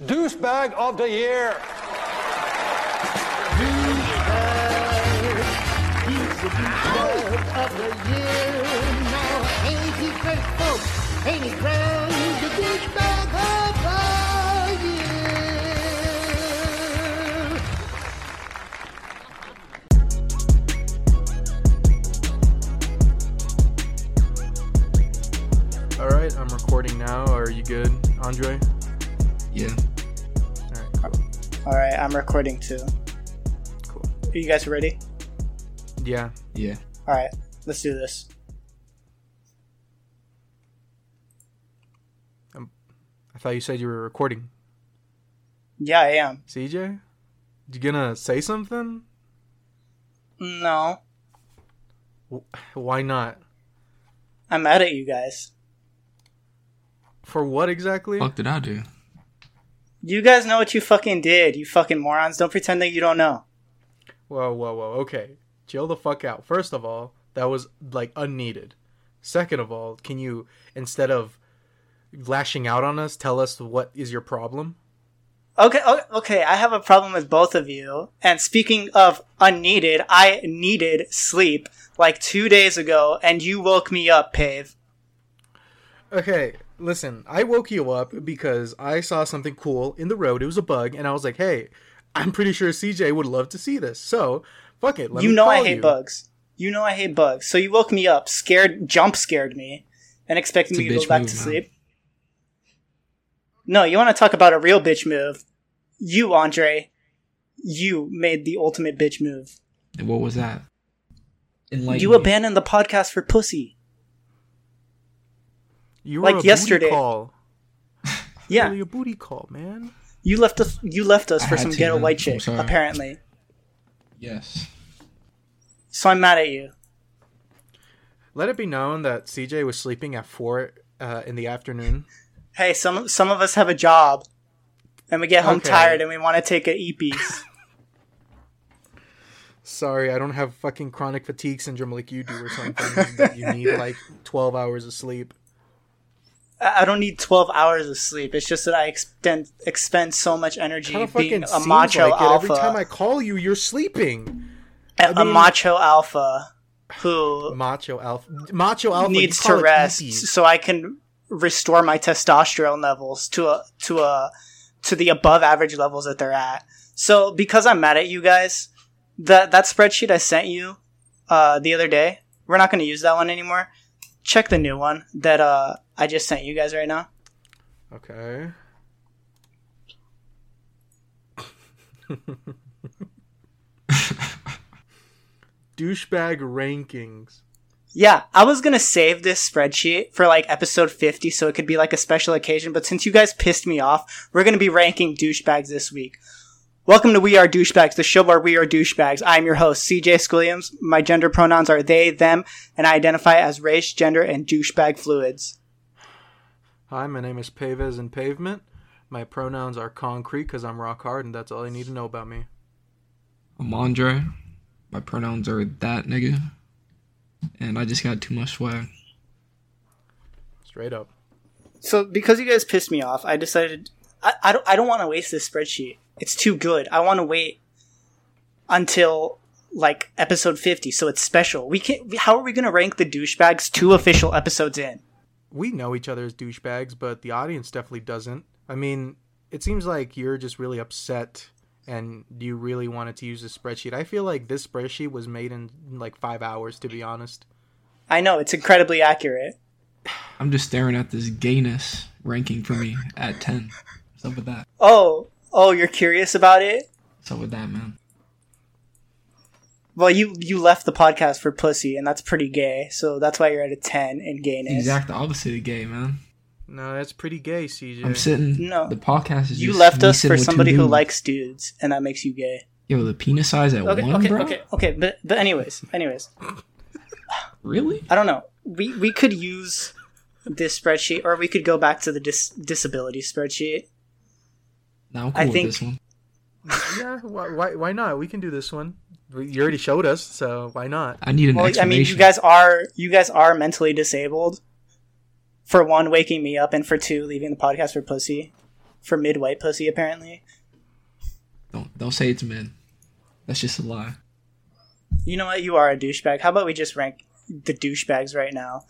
Douchebag of the year. He's the douchebag of the year. Now, ain't he great, folks? Ain't he grand? The douchebag of the year. All right, I'm recording now. Are you good, Andre? Yeah. All right, All right, I'm recording too. cool. Are you guys ready? Yeah. Yeah. All right, let's do this. Um, I thought you said you were recording. Yeah, I am. CJ, you gonna say something? No, Wh- Why not? I'm mad at you guys. For what exactly? Fuck did I do? You guys know what you fucking did, you fucking morons. Don't pretend that you don't know. Whoa, whoa, whoa. Okay, chill the fuck out. First of all, that was like unneeded. Second of all, can you instead of lashing out on us, tell us what is your problem? Okay, okay, I have a problem with both of you. And speaking of unneeded, I needed sleep like two days ago, and you woke me up, Pave. Okay, listen, I woke you up because I saw something cool in the road. It was a bug, and I was like, hey, I'm pretty sure CJ would love to see this. So, fuck it. Let you me know I hate you. bugs. You know I hate bugs. So you woke me up, scared, jump scared me, and expected me to go back move, to man. sleep. No, you want to talk about a real bitch move? You, Andre, you made the ultimate bitch move. And what was that? Enlighten you me. abandoned the podcast for pussy. You Like were a yesterday. Booty call. Yeah, Really a booty call, man. you left us. You left us I for some ghetto man. white I'm chick, apparently. Yes. So I'm mad at you. Let it be known that CJ was sleeping at four uh, in the afternoon. Hey, some some of us have a job, and we get home Okay. tired, and we want to take a eepies. Sorry, I don't have fucking chronic fatigue syndrome like you do or something. that you need like twelve hours of sleep. I I don't need 12 hours of sleep. It's just that I expend expend so much energy Kind of being a macho like alpha. Every time I call you, you're sleeping. a, a macho alpha who Macho alpha. Macho alpha needs to rest so I can restore my testosterone levels to a to a to the above average levels that they're at. So because I'm mad at you guys, that that spreadsheet I sent you uh, the other day, we're not going to use that one anymore. Check the new one that uh, I just sent you guys right now. Okay. Douchebag rankings. Yeah, I was gonna save this spreadsheet for like episode 50 so it could be like a special occasion, but since you guys pissed me off, we're gonna be ranking douchebags this week. Welcome to We Are Douchebags, the show where we are douchebags. I'm your host, CJ Squilliams. My gender pronouns are they, them, and I identify as race, gender, and douchebag fluids. Hi, my name is Pavez and Pavement. My pronouns are concrete because I'm rock hard, and that's all you need to know about me. I'm Andre. My pronouns are that nigga. And I just got too much swag. Straight up. So because you guys pissed me off, I decided I, I don't I don't want to waste this spreadsheet. It's too good. I want to wait until like episode 50 so it's special. We can't. how are we going to rank the douchebags two official episodes in? We know each other as douchebags, but the audience definitely doesn't. I mean, it seems like you're just really upset and you really wanted to use this spreadsheet. I feel like this spreadsheet was made in like five hours, to be honest. I know it's incredibly accurate. I'm just staring at this gayness ranking for me at 10. What's up with that? Oh, oh, you're curious about it? What's up with that, man? Well, you you left the podcast for pussy and that's pretty gay. So that's why you're at a 10 in gayness. Exact opposite of gay, man. No, that's pretty gay, CJ. I'm sitting. No. The podcast is You just left us for somebody who likes dudes and that makes you gay. Yo, the penis size at Okay, one, okay, bro? okay, okay, but but anyways, anyways. Really? I don't know. We we could use this spreadsheet, or we could go back to the dis- disability spreadsheet. Now I'm cool I with think- this one. yeah, why, why, why not? We can do this one. We- You already showed us, so why not? I need an Well, I mean, you guys are you guys are mentally disabled. For one, waking me up, and for two, leaving the podcast for pussy. for mid white pussy apparently. Don't don't say it's men. That's just a lie. You know what? You are a douchebag. How about we just rank the douchebags right now?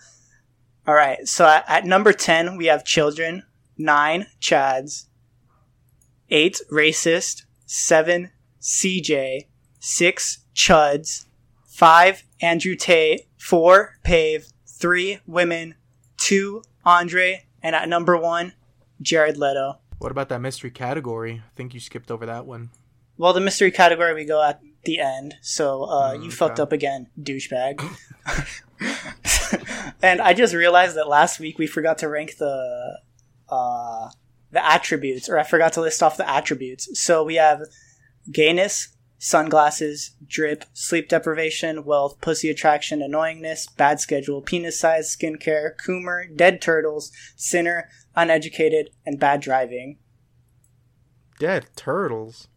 All right. So at, at number 10, we have children. Nine, Chads. Eight, racist. Seven, CJ. Six, Chuds. Five, Andrew Tate. Four, Pave. Three, women. Two, Andre. And at number one, Jared Leto. What about that mystery category? I think you skipped over that one. Well, the mystery category we go at the end. So uh, you fucked up again, douchebag. and I just realized that last week we forgot to rank the uh, the attributes, or I forgot to list off the attributes. So we have gayness, sunglasses, drip, sleep deprivation, wealth, pussy attraction, annoyingness, bad schedule, penis size, skincare, coomer, dead turtles, sinner, uneducated, and bad driving. Dead turtles.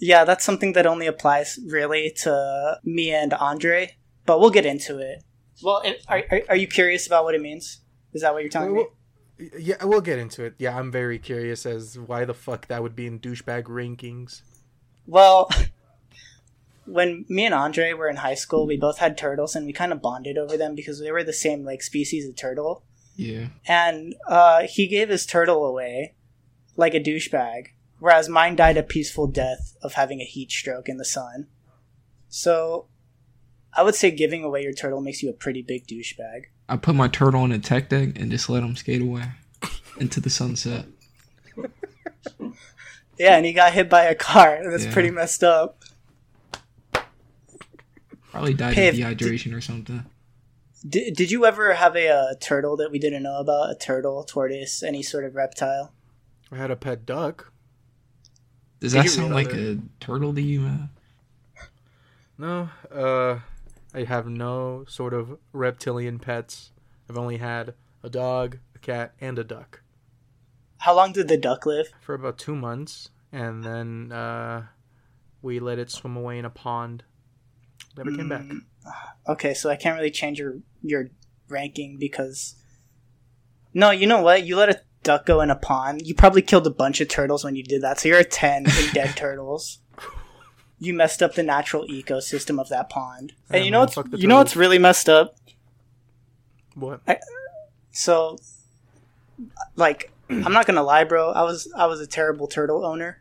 Yeah, that's something that only applies really to me and Andre, but we'll get into it. Well, are, are, are you curious about what it means? Is that what you're telling me? Yeah, we'll get into it. Yeah, I'm very curious as why the fuck that would be in douchebag rankings. Well, when me and Andre were in high school, we both had turtles and we kind of bonded over them because they were the same like species of turtle. Yeah. And uh, he gave his turtle away like a douchebag, whereas mine died a peaceful death of having a heat stroke in the sun. So I would say giving away your turtle makes you a pretty big douchebag. I put my turtle on a tech deck and just let him skate away into the sunset. Yeah, and he got hit by a car. That's Yeah. pretty messed up. Probably died Hey, of if- dehydration or something. Did, did you ever have a, uh turtle that we didn't know about? A turtle, tortoise, any sort of reptile? I had a pet duck. Does Did that sound like realize a turtle to you, man? No, uh, I have no sort of reptilian pets. I've only had a dog, a cat, and a duck How long did the duck live? for about two months, and then uh, we let it swim away in a pond. Never came back. Mm, Okay, so I can't really change your your ranking because no, you know what? You let a duck go in a pond. You probably killed a bunch of turtles when you did that. So you're a ten in dead turtles. You messed up the natural ecosystem of that pond. And Yeah, you know man, what's you know what's really messed up? What? So, like, I'm not gonna lie, bro. I was I was a terrible turtle owner.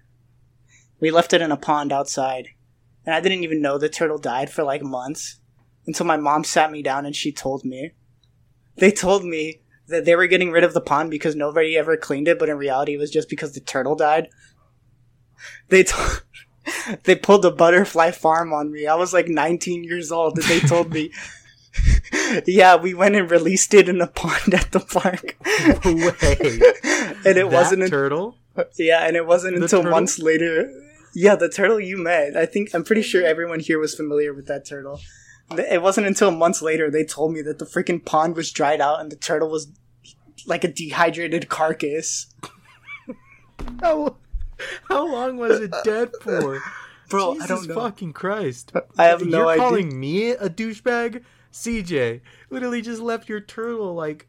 We left it in a pond outside, and I didn't even know the turtle died for like months until my mom sat me down and she told me. They told me that they were getting rid of the pond because nobody ever cleaned it, but in reality, it was just because the turtle died. They told. They pulled a butterfly farm on me. I was like 19 years old, and they told me, "Yeah, we went and released it in a pond at the park." Way. and it wasn't un- turtle. yeah and it wasn't The until turtle? months later yeah the turtle you met i think i'm pretty sure everyone here was familiar with that turtle it wasn't until months later they told me that the freaking pond was dried out and the turtle was like a dehydrated carcass How, how long was it dead for? bro Jesus i don't know fucking Christ. I have no You're idea. calling me a douchebag? CJ literally just left your turtle like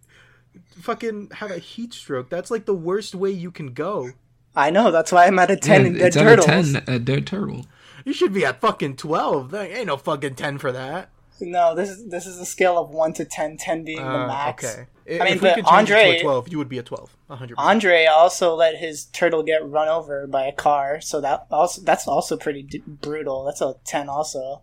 fucking have a heat stroke. That's like the worst way you can go. I know that's why i'm at a 10 in dead it's at a 10 a dead turtle. You should be at fucking 12. There ain't no fucking 10 for that. no this is this is a scale of 1 to 10 10 being the Uh, max okay. I mean, if we but could change it Andre- to a 12, you would be a 12. 100%. Andre also let his turtle get run over by a car, so that also that's also pretty d- brutal. That's a ten, also.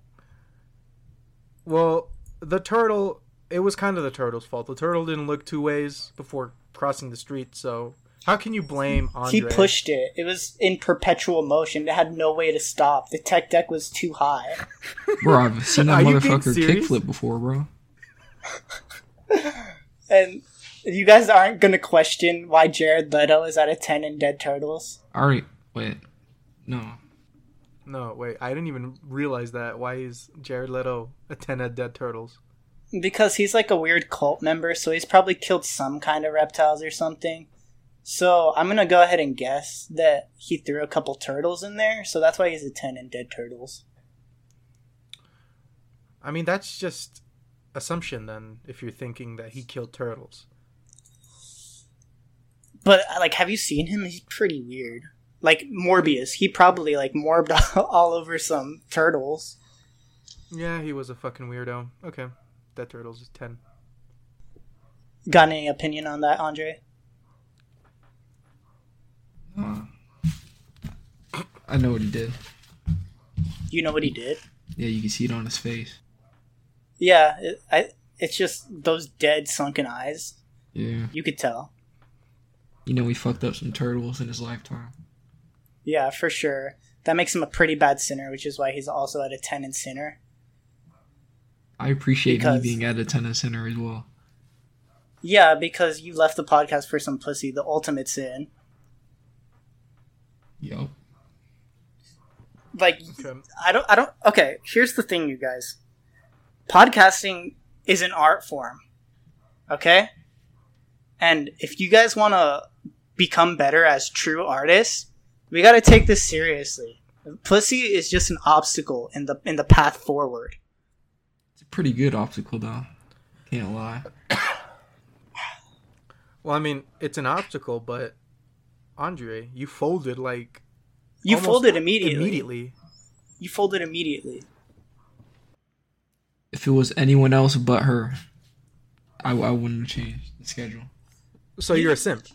Well, the turtle, it was kind of the turtle's fault. The turtle didn't look two ways before crossing the street, so how can you blame Andre? He pushed it. It was in perpetual motion. It had no way to stop. The tech deck was too high. Bro, I've seen Are that motherfucker kickflip before, bro. And you guys aren't gonna question why Jared Leto is at a ten in Dead Turtles. Alright, wait. No. No, wait, I didn't even realize that. Why is Jared Leto a 10 at Dead Turtles? Because he's like a weird cult member, so he's probably killed some kind of reptiles or something. So I'm gonna go ahead and guess that he threw a couple turtles in there, so that's why he's a ten in Dead Turtles. I mean, that's just assumption then, if you're thinking that he killed turtles. But uh, like, have you seen him? He's pretty weird. Like Morbius, he probably like morbed all over some turtles. Yeah, he was a fucking weirdo. Okay, Dead Turtles is ten. Got any opinion on that, Andre? I know what he did. You know what he did? Yeah, you can see it on his face. Yeah, it, I, it's just those dead sunken eyes. Yeah. You could tell. You know he fucked up some turtles in his lifetime. Yeah, for sure. That makes him a pretty bad sinner, which is why he's also at a ten in sinner. I appreciate Because- me being at a tennis sinner as well. Yeah, because you left the podcast for some pussy, the ultimate sin. Yup. Like Okay. I don't I don't okay, here's the thing you guys. Podcasting is an art form. Okay? And if you guys want to become better as true artists, we got to take this seriously. Pussy is just an obstacle in the in the path forward. It's a pretty good obstacle though. Can't lie. Well, I mean, it's an obstacle, but Andre, you folded like You almost folded immediately. Immediately. You folded immediately. If it was anyone else but her, I, I wouldn't have changed the schedule. So you're a simp.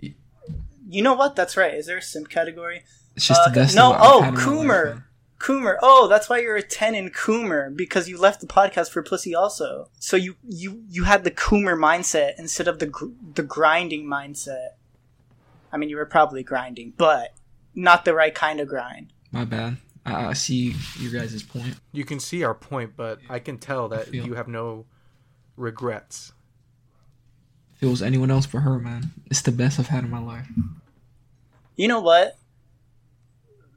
You know what? That's right. Is there a simp category? It's just Uh, the best. no, oh, had in my life, Coomer. Coomer. Oh, that's why you're a 10 in Coomer because you left the podcast for pussy also. So you you you had the Coomer mindset instead of the gr- the grinding mindset. I mean, you were probably grinding, but not the right kind of grind. My bad. I, I see you guys' point. You can see our point, but I can tell that feel- you have no regrets. If it was anyone else for her, man, it's the best I've had in my life. You know what?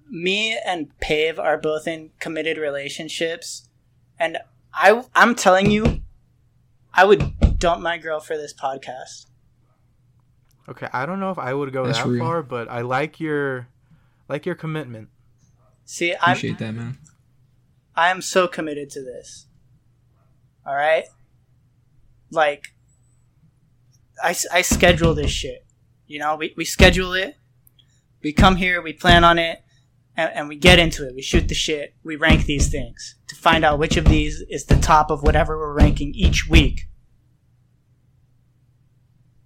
Me and Pave are both in committed relationships, and I I'm telling you, I would dump my girl for this podcast. Okay, I don't know if I would go That's that real. far, but I like your like your commitment. See, I'm Appreciate that, man. I am so committed to this. All right? Like, I, I schedule this shit. You know, we, we schedule it. We come here, we plan on it, and, and we get into it. We shoot the shit. We rank these things to find out which of these is the top of whatever we're ranking each week.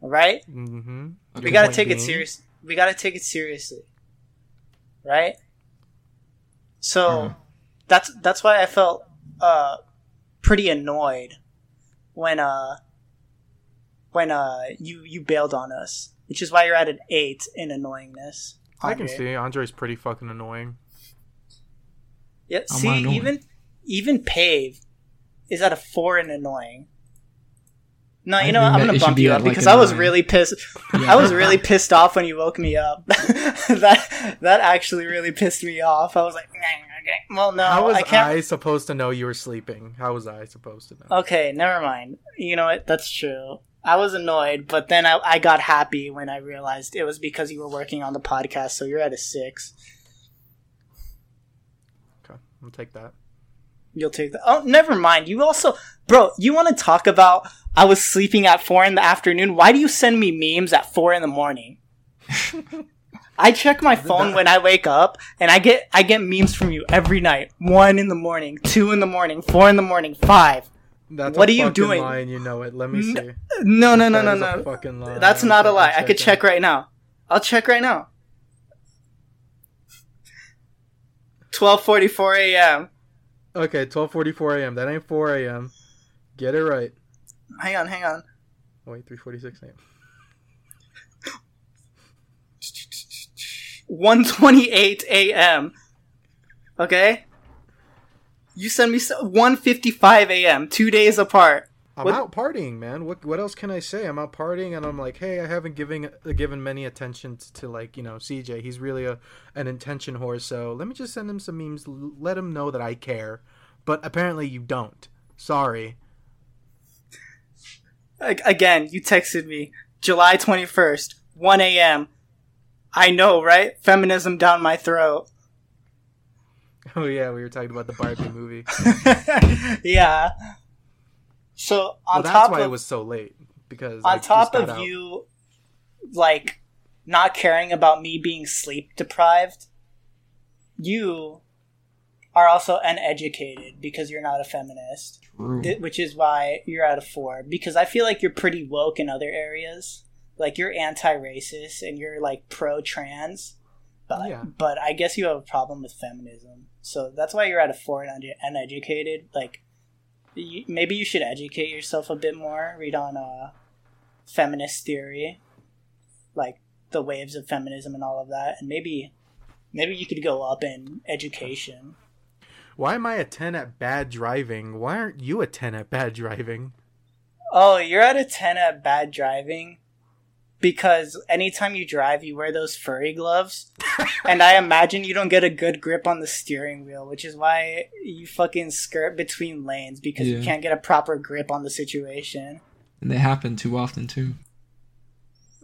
All right? Mm-hmm. we gotta take it serious. We gotta take it seriously, right? So Uh-huh. that's that's why I felt uh pretty annoyed when uh when uh you you bailed on us, which is why you're at an eight in annoyingness. I can Andre. see Andre's pretty fucking annoying. Yeah, see, annoying. even even Pave is at a four in annoying. No, you I know what? I'm gonna bump you up like, because I was nine. really pissed. Yeah. I was really pissed off when you woke me up. that that actually really pissed me off. I was like, okay. well, no, How was I I, supposed to know you were sleeping? How was I supposed to know? Okay, never mind. You know what? That's true. I was annoyed, but then I, I got happy when I realized it was because you were working on the podcast. So you're at a six. Okay, I'll take that. You'll take that. Oh, never mind. You also, bro, you want to talk about I was sleeping at four in the afternoon? Why do you send me memes at four in the morning? I check my phone when I wake up, and I get I get memes from you every night. One in the morning, two in the morning, four in the morning, five. That's What are you doing? Lie, you know it. Let me see. No, no, no, That no, no. fucking lie. That's not a lie. I could check right now. I'll check right now. Twelve forty four a.m. Okay, 12:44 a.m. That ain't 4 a.m. Get it right. Hang on, hang on. Oh, wait, 3:46 a.m. 1:28 a.m. Okay? You send me s- 1:55 a.m. 2 days apart. I'm What- out partying, man. What what else can I say? I'm out partying, and I'm like, hey, I haven't given uh, given many attention to, like you know CJ. He's really a an intention whore. So let me just send him some memes. Let him know that I care. But apparently you don't. Sorry. Ag- Again, you texted me July 21st, 1 a.m. I know, right? Feminism down my throat. Oh yeah, we were talking about the Barbie movie. yeah. So on well, on that's top why of it was so late because on just top of out. you like not caring about me being sleep deprived, you are also uneducated because you're not a feminist, True. th- which is why you're at a four. Because I feel like you're pretty woke in other areas, like you're anti-racist and you're like pro-trans, but Yeah. but I guess you have a problem with feminism, so that's why you're at a four and un- uneducated. Like, you, maybe you should educate yourself a bit more. Read on uh, feminist theory, like the waves of feminism and all of that, and maybe maybe you could go up in education. Why am I a 10 at bad driving? Why aren't you a 10 at bad driving? Oh, you're at a 10 at bad driving because anytime you drive, you wear those furry gloves. and I imagine you don't get a good grip on the steering wheel, which is why you fucking skirt between lanes because you can't get a proper grip on the situation. And they happen too often too.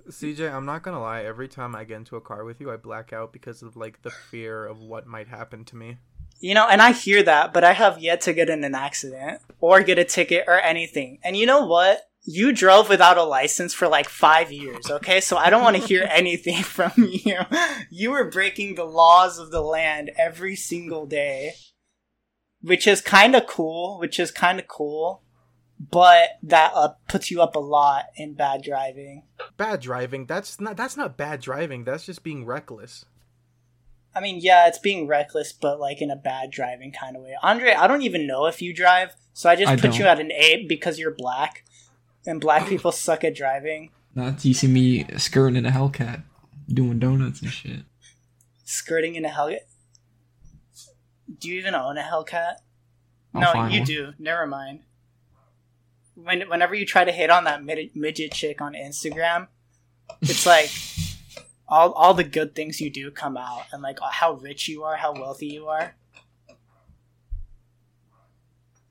CJ, I'm not gonna lie. Every time I get into a car with you, I black out because of like the fear of what might happen to me. You know, and I hear that, but I have yet to get in an accident or get a ticket or anything. And you know what? You drove without a license for like five years, okay? So I don't want to hear anything from you. You were breaking the laws of the land every single day, which is kind of cool, which is kind of cool, but that uh, puts you up a lot in bad driving. Bad driving. That's not. That's not bad driving. That's just being reckless. I mean, yeah, it's being reckless, but like in a bad driving kind of way. Andre, I don't even know if you drive, so I just I put don't. you at an A because you're black, and black people suck at driving. Not you see me skirting in a Hellcat, doing donuts and shit. Skirting in a Hellcat. Do you even own a Hellcat? I'll no, you one. do. Never mind. When whenever you try to hit on that mid- midget chick on Instagram, it's like all all the good things you do come out, and like how rich you are, how wealthy you are.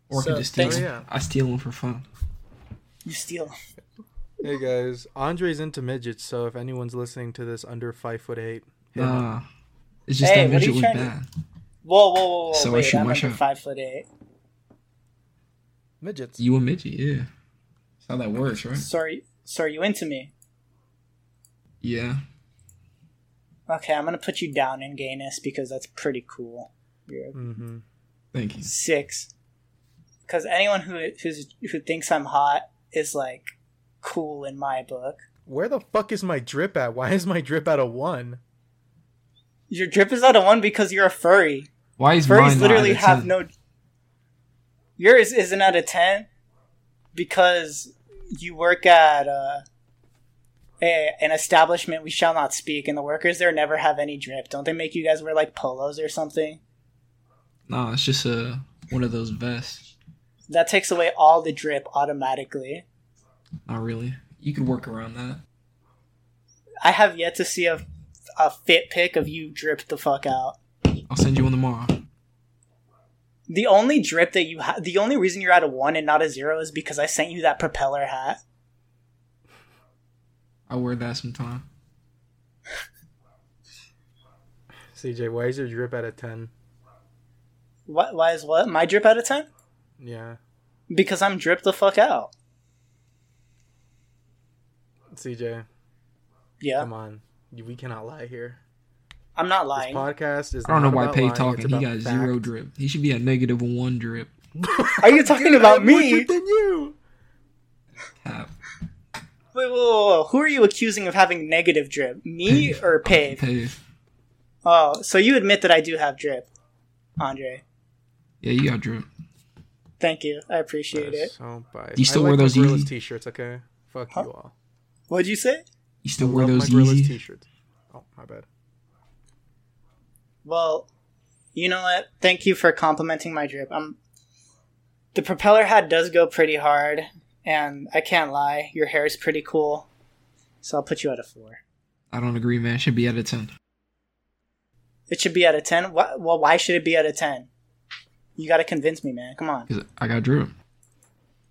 Or I So, could just steal thanks- Oh, yeah. I steal them for fun. You steal. Hey guys, Andre's into midgets, so if anyone's listening to this under five foot eight, hit him. Nah. It's just Hey, that what are midget you was trying to- Whoa, whoa, whoa, whoa! So I wait, shoot I'm my under five foot eight. midgets. You a midget, yeah. That's how that works, right? Sorry, so are you into me? Yeah. Okay, I'm gonna put you down in gayness because that's pretty cool. You're Mm-hmm. Thank you. six. Because anyone who who's, who thinks I'm hot is like cool in my book. Where the fuck is my drip at? Why is my drip at a one? Your drip is out of one because you're a furry. Why is Furries mine literally not at a have 10? no. Yours isn't at a ten because you work at uh, a, an establishment we shall not speak, and the workers there never have any drip. Don't they make you guys wear like polos or something? No, it's just uh, one of those vests. That takes away all the drip automatically. Not really. You could work around that. I have yet to see a, a fit pic of you drip the fuck out. I'll send you one tomorrow. The only drip that you have, the only reason you're at a one and not a zero is because I sent you that propeller hat. I'll wear that sometime. CJ, why is your drip at a ten? What? Why is what? My drip out of ten? Yeah, Because I'm dripped the fuck out. CJ, Yeah, come on, we cannot lie here. I'm not This lying. podcast is. I don't know why Pay talking. He about got zero fact. drip. He should be at negative one drip. Are you talking about I'm me? drip than you. Cap. Wait, whoa, whoa, whoa. Who are you accusing of having negative drip? Me or Pave? Pave. Oh, so you admit that I do have drip, Andre. Yeah, you got drip. Thank you. I appreciate it. So bye. You still I wear like those Gorillaz Yeezy? t-shirts, okay? Fuck Huh? you all. What'd you say? You still I wear those Yeezys? t-shirts. Oh, my bad. Well, you know what? Thank you for complimenting my drip. Um, the propeller hat does go pretty hard, and I can't lie, your hair is pretty cool. So I'll put you at a four. I don't agree, man. Should be at a ten. It should be at a ten. Why, well, why should it be at a ten? You got to convince me, man. Come on. I got Drew.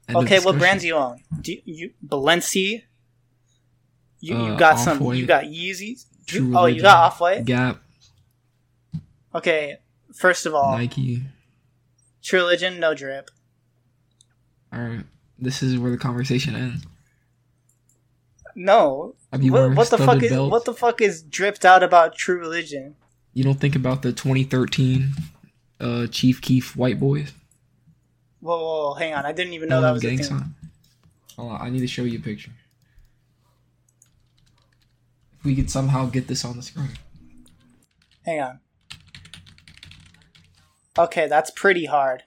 End Okay, what brands you own? Do you, you Balenci? You, you Uh, got some. You got Yeezys. You- oh, you got Off White. Gap, Okay, first of all, Nike. True Religion, no drip. All right, this is where the conversation ends. No. You What, what the fuck is what the fuck is dripped out about True Religion? You don't think about the 2013 uh, Chief Keef White Boys? Whoa, whoa, whoa, hang on. I didn't even know All that was a gang thing. sign. Hold on, I need to show you a picture. If we could somehow get this on the screen. Hang on. Okay, that's pretty hard.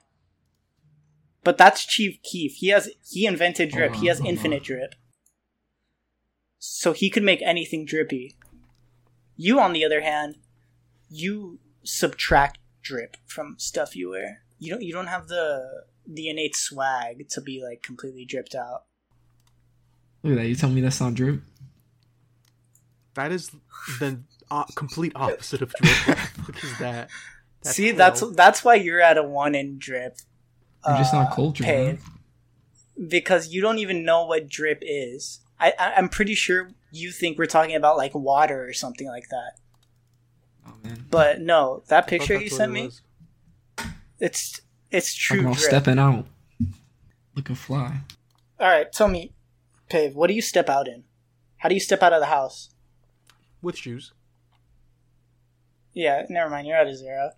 But that's Chief Keef. He has he invented drip. He has infinite on. drip. So he could make anything drippy. You on the other hand, you subtract drip from stuff you wear. You don't you don't have the the innate swag to be like completely dripped out. Look at that. You tell me that's not drip? That is the uh, complete opposite of drip. What the that? That's See, that's that's why you're at a one in drip. You're just uh, not cultured, Pave. man. because you don't even know what drip is. I, I I'm pretty sure you think we're talking about like water or something like that. Oh. But no, that picture that's you sent it me, was. it's it's Talking true about drip. stepping out. Look a fly. All right, tell me, Pave, what do you step out in? How do you step out of the house? with shoes. Yeah, never mind. You're at a zero.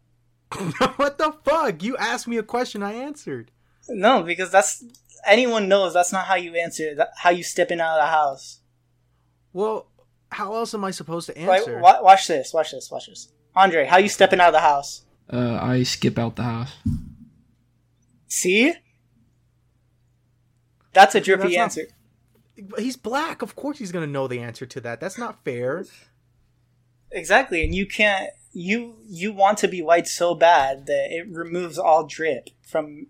what the fuck? You asked me a question, I answered. No, because that's anyone knows that's not how you answer. That, how you step in out of the house. Well, how else am I supposed to Like, answer? wa- watch this. Watch this. Watch this. Andre, how you stepping out of the house? Uh, I skip out the house. See? That's a drippy That's not- answer. He's black. Of course, he's gonna know the answer to that. That's not fair. Exactly, and you can't. You you want to be white so bad that it removes all drip from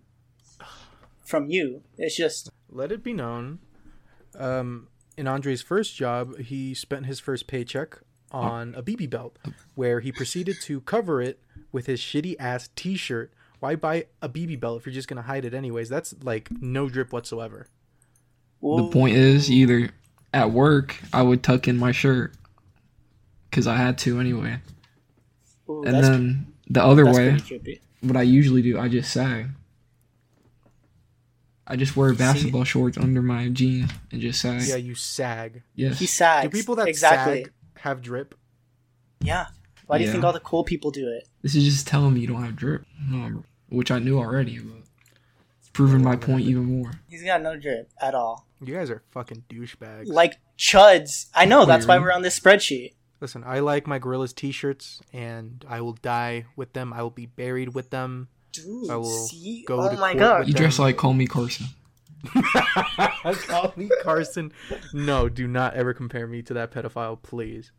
from you. It's just Let it be known. Um, in Andre's first job, he spent his first paycheck on a BB belt, where he proceeded to cover it with his shitty ass T-shirt. Why buy a BB belt if you're just gonna hide it anyways? That's like no drip whatsoever. The point is, either at work, I would tuck in my shirt. Because I had to anyway. Ooh, And then the other way, what I usually do, I just sag. I just wear basketball shorts under my jeans and just sag. Yeah, you sag. yes. He sags. Do people that exactly. sag have drip? Yeah. Why do you think all the cool people do it? This is just telling me you don't have drip. No, which I knew already, but it's proving my point even more. He's got no drip at all. You guys are fucking douchebags. Like chuds. I know. That's why we're on this spreadsheet. Listen, I like my Gorillaz T-shirts, and I will die with them. I will be buried with them. Dude, I will see? go oh to my court god. You dress like Call Me Carson. Call me Carson. No, do not ever compare me to that pedophile, please.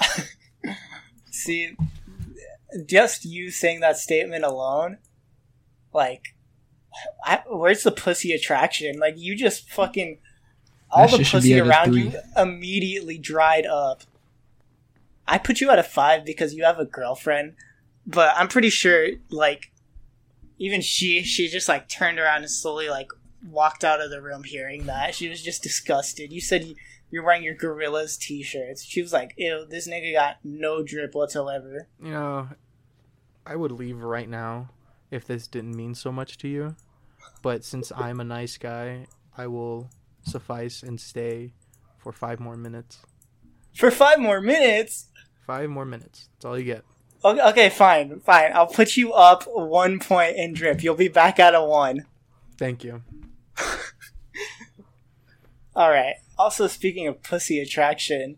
See, just you saying that statement alone, like, I, where's the pussy attraction? Like, you just fucking all That the pussy be at a around you immediately dried up. I put you at a five because you have a girlfriend, but I'm pretty sure, like, even she, she just like turned around and slowly like walked out of the room hearing that. She was just disgusted. You said you, you're wearing your Gorillaz t-shirts. She was like, "Ew, this nigga got no drip whatsoever." You know, I would leave right now if this didn't mean so much to you. But since I'm a nice guy, I will suffice and stay for five more minutes. For five more minutes. Five more minutes. That's all you get. Okay, okay, fine, fine. I'll put you up one point in drip. You'll be back at a one. Thank you. All right. Also, speaking of pussy attraction,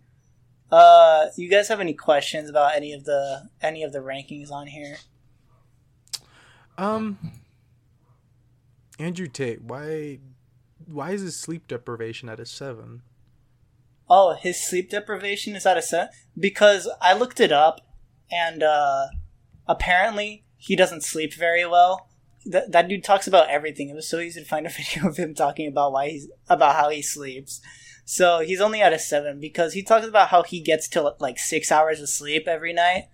uh, you guys have any questions about any of the any of the rankings on here? Um, Andrew Tate, why, why is his sleep deprivation at a seven? Oh, his sleep deprivation is at a set because I looked it up, and uh, apparently he doesn't sleep very well. Th- that dude talks about everything. It was so easy to find a video of him talking about why he's about how he sleeps. So he's only at a seven because he talks about how he gets to like six hours of sleep every night.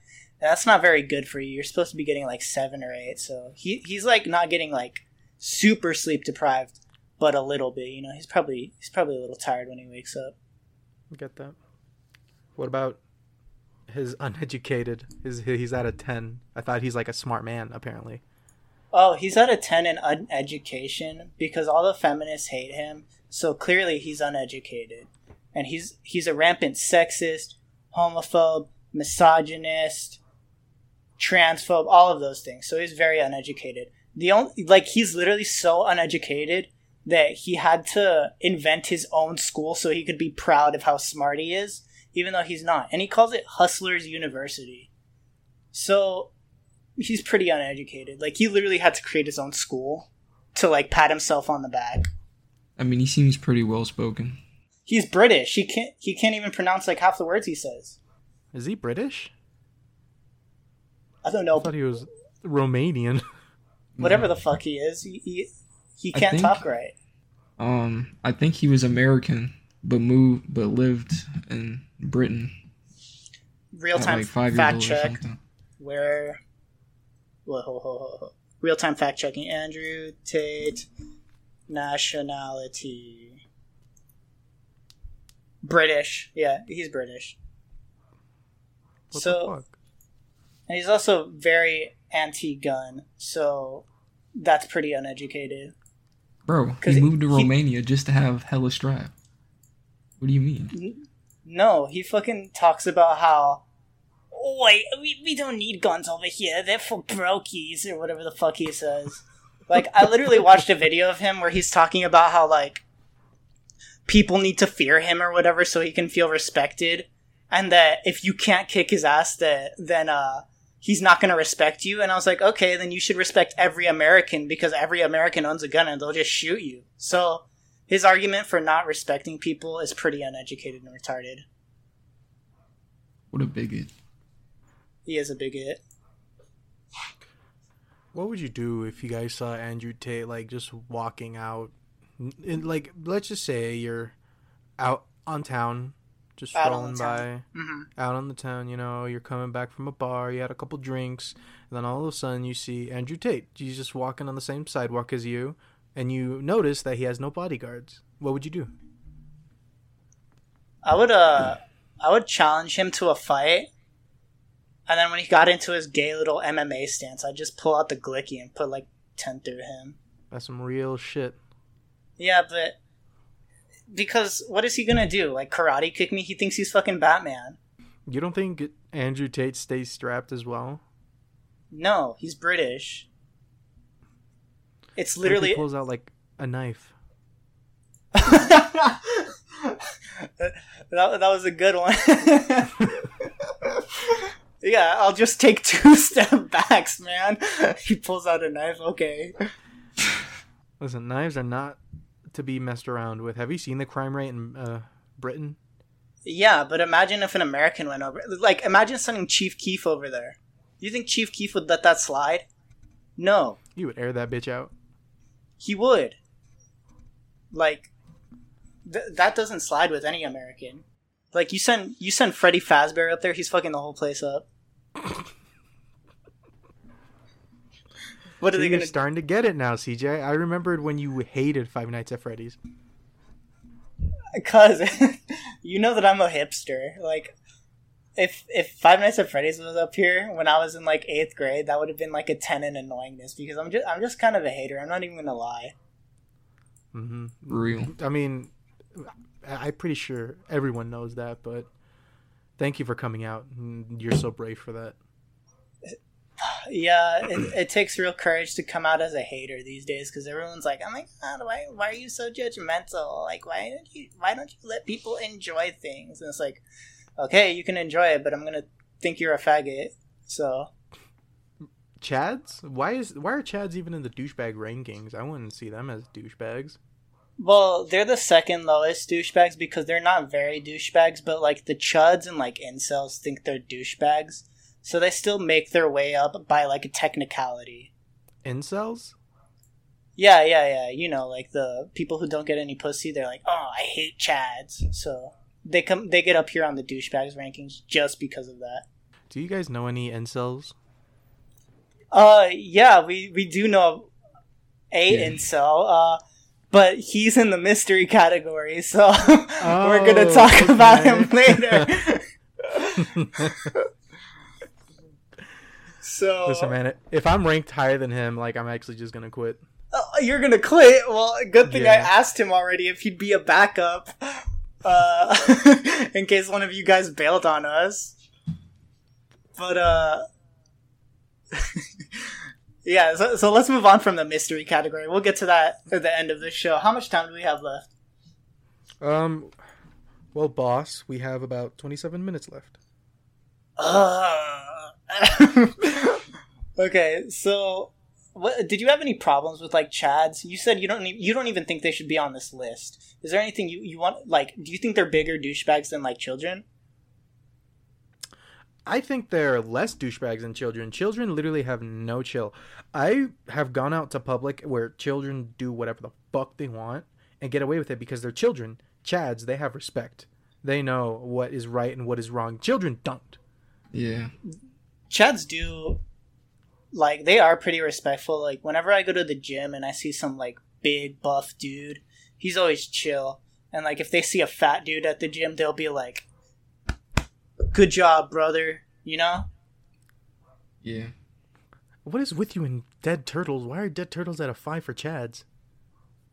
That's not very good for you. You're supposed to be getting like seven or eight. So he he's like not getting like super sleep deprived, but a little bit. You know, he's probably he's probably a little tired when he wakes up. Get that? What about his uneducated? His he's at a ten. I thought he's like a smart man. Apparently, Oh, he's at a 10 in uneducation because all the feminists hate him. So clearly he's uneducated. And he's he's a rampant sexist, homophobe, misogynist, transphobe, all of those things. So he's very uneducated. The only like he's literally so uneducated that he had to invent his own school so he could be proud of how smart he is, even though he's not. And he calls it Hustlers University. So he's pretty uneducated. Like he literally had to create his own school to like pat himself on the back. I mean, he seems pretty well spoken. He's British. He can't he can't even pronounce like half the words he says. Is he British? I don't know. I thought he was Romanian. Whatever the fuck he is, he he, he can't think- talk right. Um, I think he was American, but moved, but lived in Britain Real time like five fact check. Where whoa, ho, ho, ho, ho. real time fact checking. Andrew Tate nationality British. Yeah, he's British. What so the fuck? and he's also very anti-gun. So that's pretty uneducated. Bro, he moved to he- Romania just to have hella strap. What do you mean? No, he fucking talks about how. Wait, we, we don't need guns over here. They're for brokies, or whatever the fuck he says. Like, I literally watched a video of him where he's talking about how, like, people need to fear him or whatever so he can feel respected. And that if you can't kick his ass, that then, uh, he's not going to respect you. And I was like, okay, then you should respect every American because every American owns a gun and they'll just shoot you. So, his argument for not respecting people is pretty uneducated and retarded. What a bigot. He is a bigot. What would you do if you guys saw Andrew Tate like just walking out? In, like, let's just say you're out on town, just Out on strolling by, town. hmm out on the town. You know, you're coming back from a bar, you had a couple drinks, and then all of a sudden you see Andrew Tate. He's just walking on the same sidewalk as you, and you notice that he has no bodyguards. What would you do? I would uh I would challenge him to a fight. And then when he got into his gay little MMA stance, I'd just pull out the glicky and put like ten through him. That's some real shit. Yeah, but because what is he gonna do? Like karate kick me? He thinks he's fucking Batman. You don't think Andrew Tate stays strapped as well? No, he's British. It's What if he literally pulls out like a knife. that, that was a good one. yeah, I'll just take two step backs, man. He pulls out a knife. Okay. Listen, knives are not to be messed around with. Have you seen the crime rate in uh, Britain? Yeah, but imagine if an American went over. Like, imagine sending Chief Keef over there. Do You think Chief Keef would let that slide? No, You would air that bitch out. He would. Like, th- that doesn't slide with any American. Like, you send you send Freddy Fazbear up there, he's fucking the whole place up. what are So they you're gonna? starting to get it now, CJ. I remembered when you hated Five Nights at Freddy's. Cause you know that I'm a hipster. Like, if if Five Nights at Freddy's was up here when I was in like eighth grade, that would have been like a ten in annoyingness because I'm just I'm just kind of a hater. I'm not even gonna lie. hmm Real. I mean, I- I'm pretty sure everyone knows that, but thank you for coming out. You're so brave for that. Yeah, it, it takes real courage to come out as a hater these days because everyone's like, "Oh my god, why why are you so judgmental? Like, why don't you why don't you let people enjoy things?" And it's like, okay, you can enjoy it, but I'm gonna think you're a faggot. So Chads? Why is why are Chads even in the douchebag rankings? I wouldn't see them as douchebags. Well, they're the second lowest douchebags because they're not very douchebags, but like the chuds and like incels think they're douchebags. So they still make their way up by like a technicality. Incels? Yeah, yeah, yeah. You know, like the people who don't get any pussy, they're like, "Oh, I hate chads." So they come they get up here on the douchebags rankings just because of that. Do you guys know any incels? Uh yeah, we we do know a Yeah. incel. Uh but he's in the mystery category, so we're gonna Oh, talk about him later. So Listen, man, if I'm ranked higher than him, like I'm actually just gonna quit. Oh, you're gonna quit. Well, good thing I asked him already if he'd be a backup, uh, in case one of you guys bailed on us. But uh, yeah. So, so let's move on from the mystery category. We'll get to that at the end of the show. How much time do we have left? Um, well, boss, we have about 27 minutes left. Uh, okay, so what did you have any problems with like Chads? You said you don't you don't even think they should be on this list. Is there anything you, you want like do you think they're bigger douchebags than like children? I think they're less douchebags than children. Children literally have no chill. I have gone out to public where children do whatever the fuck they want and get away with it because they're children. Chads, they have respect. They know what is right and what is wrong. Children don't. Yeah. Chads do like they are pretty respectful. Like whenever I go to the gym and I see some like big buff dude, he's always chill. And like if they see a fat dude at the gym, they'll be like, "Good job, brother," you know? Yeah. What is with you and dead turtles? Why are dead turtles at a five for Chads?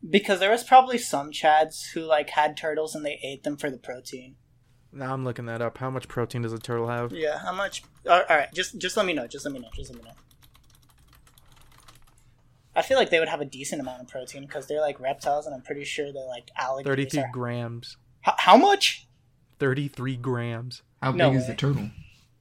Because there was probably some Chads who like had turtles and they ate them for the protein. Now I'm looking that up. How much protein does a turtle have? Yeah, how much? All right, just just let me know. Just let me know. Just let me know. I feel like they would have a decent amount of protein because they're like reptiles, and I'm pretty sure they're like alligators. 33 Are... grams. H- how much? 33 grams. How No big is the turtle?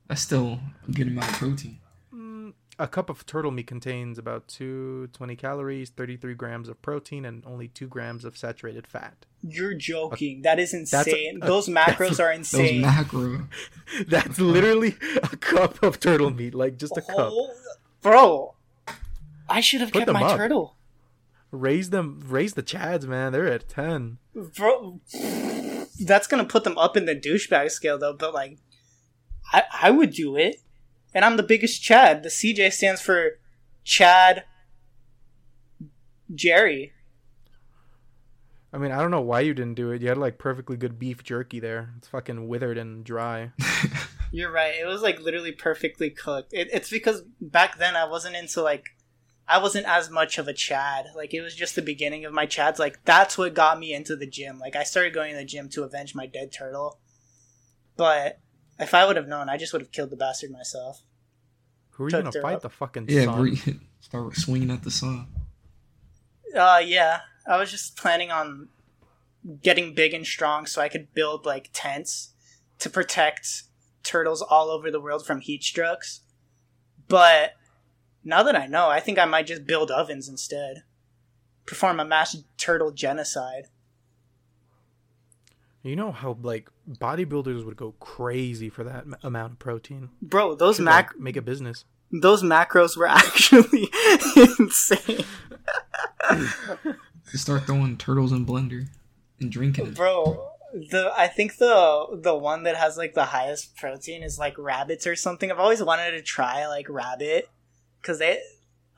That's still a good amount of protein. Mm, a cup of turtle meat contains about 220 calories, 33 grams of protein, and only 2 grams of saturated fat. You're joking. That is That's insane. a- Those macros are insane. Those insane. macro. That's literally a cup of turtle meat, like just a cup. Bro, I should have Put kept my up. turtle. Raise them, raise the chads, man. They're at 10. bro that's gonna put them up in the douchebag scale though but like i i would do it and i'm the biggest chad the cj stands for chad jerry I mean, I don't know why you didn't do it. You had like perfectly good beef jerky there. It's fucking withered and dry. you're right it was like literally perfectly cooked it, it's because back then i wasn't into like i wasn't as much of a chad like it was just the beginning of my chads like that's what got me into the gym like i started going to the gym to avenge my dead turtle but if i would have known i just would have killed the bastard myself Who are you Took gonna fight? up. The fucking Yeah, sun? bre- start swinging at the sun. Uh, yeah. I was just planning on getting big and strong so I could build like tents to protect turtles all over the world from heat strokes. But now that I know, I think I might just build ovens instead. Perform a mass turtle genocide. You know how like bodybuilders would go crazy for that m- amount of protein. Bro, those Should, mac like, make a business. those macros were actually insane. Just start throwing turtles in blender and drinking it. Bro, the I think the the one that has like the highest protein is like rabbits or something. I've always wanted to try like rabbit because they,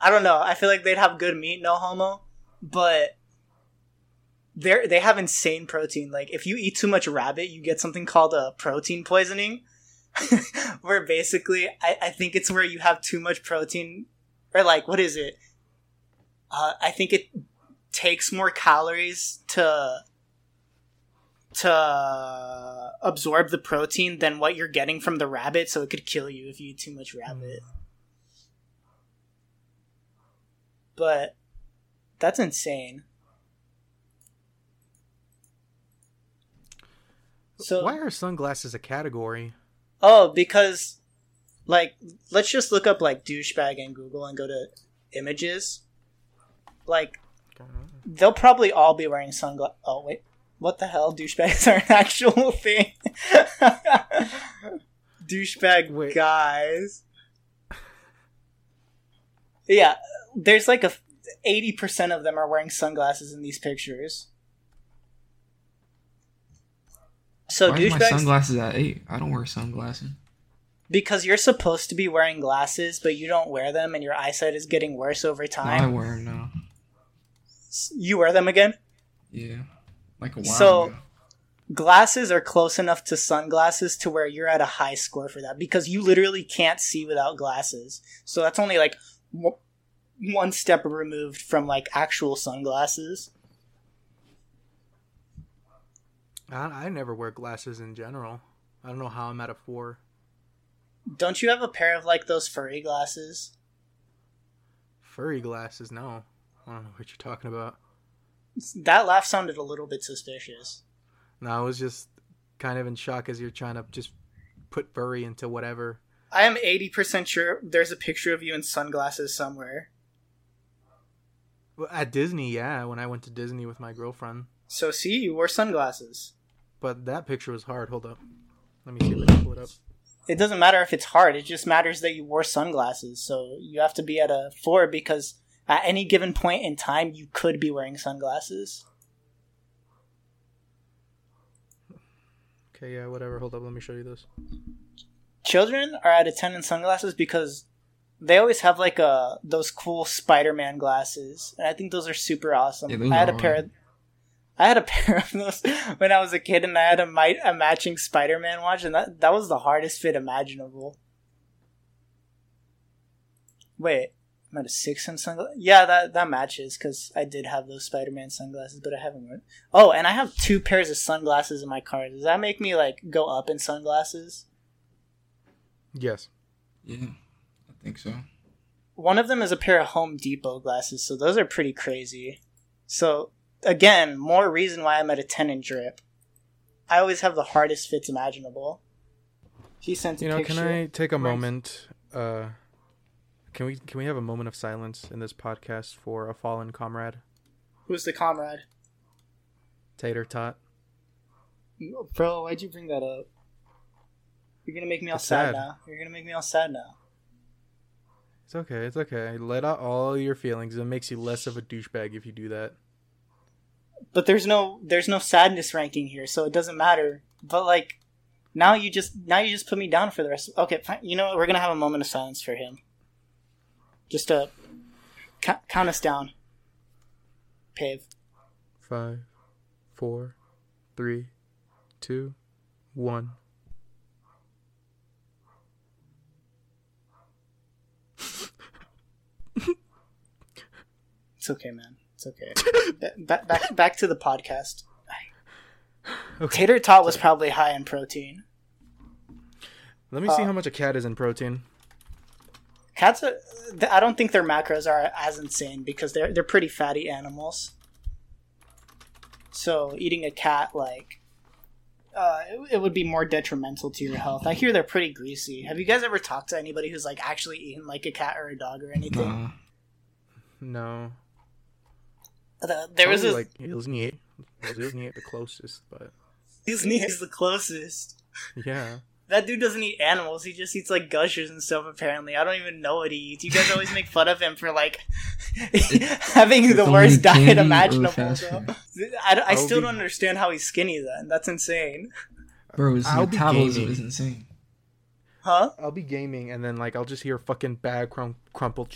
I don't know. I feel like they'd have good meat, no homo, but they they have insane protein. Like if you eat too much rabbit, you get something called a protein poisoning, where basically I, I think it's where you have too much protein, or like what is it? Uh, I think it takes more calories to to absorb the protein than what you're getting from the rabbit, so it could kill you if you eat too much rabbit. But that's insane. So Why are sunglasses a category? oh, because like let's just look up like douchebag in Google and go to images. Like they'll probably all be wearing sunglasses. Oh wait, what the hell? Douchebags are an actual thing. Douchebag Wait. guys. Yeah, there's like a eighty percent of them are wearing sunglasses in these pictures. So Why are my sunglasses at eight? I don't wear sunglasses. because you're supposed to be wearing glasses, but you don't wear them, and your eyesight is getting worse over No, I time. wear them now. You wear them again. Yeah, like a while So- ago. glasses are close enough to sunglasses to where you're at a high score for that because you literally can't see without glasses. So that's only like one step removed from like actual sunglasses. I, I never wear glasses in general. I don't know how I'm at a four. Don't you have a pair of like those furry glasses? Furry glasses? No, I don't know what you're talking about. That laugh sounded a little bit suspicious. No, I was just kind of in shock as you're trying to just put furry into whatever. I am 80% sure there's a picture of you in sunglasses somewhere. At Disney, yeah, when I went to Disney with my girlfriend. So see, you wore sunglasses. But that picture was hard. Hold up. Let me see if I can pull it up. It doesn't matter if it's hard, it just matters that you wore sunglasses. So you have to be at a 4 because at any given point in time you could be wearing sunglasses. Okay, yeah, whatever. Hold up. Let me show you this. children are at a 10 in sunglasses because they always have like a those cool spider-man glasses and i think those are super awesome. Yeah, i had a pair of i had a pair of those when i was a kid and i had a, mi- a matching spider-man watch and that, that was the hardest fit imaginable. Wait i'm at a six in sunglasses yeah that, that matches because i did have those spider-man sunglasses but i haven't worn oh and i have two pairs of sunglasses in my car. Does that make me like go up in sunglasses? Yes. Yeah, I think so. one of them is a pair of Home Depot glasses, so those are pretty crazy. So again, more reason why I'm at a 10 in drip. I always have the hardest fits imaginable. He sent a You know, picture. can I take a moment? Uh, can we can we have a moment of silence in this podcast for a fallen comrade, Who's the comrade? Tater Tot? Bro, why'd you bring that up? You're gonna make me all sad, sad. now. You're gonna make me all sad now. It's okay. It's okay. Let out all your feelings. It makes you less of a douchebag if you do that. But there's no there's no sadness ranking here, so it doesn't matter. But like now you just now you just put me down for the rest. Of, okay, fine. You know what? We're gonna have a moment of silence for him. Just to ca- count us down. Pave. Five, four, three, two, one. It's okay, man. It's okay. back, back back to the podcast. Okay. Tater tot was probably high in protein. Let me see Uh, how much a cat is in protein. Cats are. I don't think their macros are as insane because they're they're pretty fatty animals. So eating a cat like, uh, it, it would be more detrimental to your health. I hear they're pretty greasy. Have you guys ever talked to anybody who's like actually eaten like a cat or a dog or anything? Nah, No. The- there was Probably, a, like Ilsny ate. Ilsny ate the closest, but Disney is the closest. yeah. That dude doesn't eat animals. He just eats like gushers and stuff. Apparently, I don't even know what he eats. You guys always make fun of him for like having the worst diet imaginable. fast I, I still be- don't understand how he's skinny. Then that's insane, bro, his I'll metabolism gaming. is insane. huh? I'll be gaming and then like I'll just hear fucking bag crum- crumple.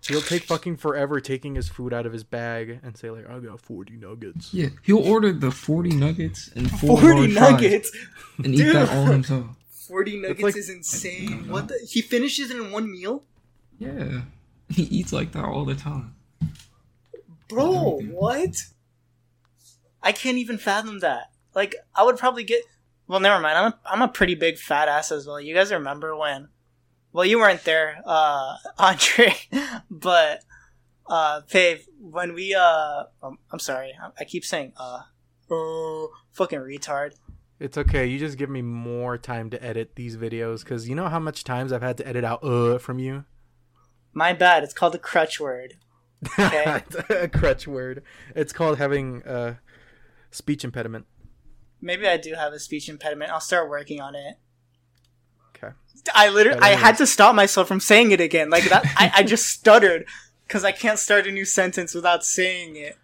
So he'll take fucking forever taking his food out of his bag and say like I got forty nuggets. Yeah, he'll order the forty nuggets and four Forty large fries nuggets. and eat that all himself. Forty nuggets like- is insane. What the? He finishes it in one meal, Yeah, he eats like that all the time. bro. What? I can't even fathom that. Like, I would probably get. Well, never mind. I'm a, I'm a pretty big fat ass as well. You guys remember when? Well, you weren't there, uh, Andre, but uh, Pave, when we uh, um, I'm sorry, I, I keep saying uh, oh, fucking retard. It's okay. You just give me more time to edit these videos because you know how much times I've had to edit out uh from you. My bad. It's called a crutch word. Okay. A crutch word. It's called having a speech impediment. Maybe I do have a speech impediment. I'll start working on it. Okay. I literally, But I had to stop myself from saying it again. Like that, I, I just stuttered because I can't start a new sentence without saying it.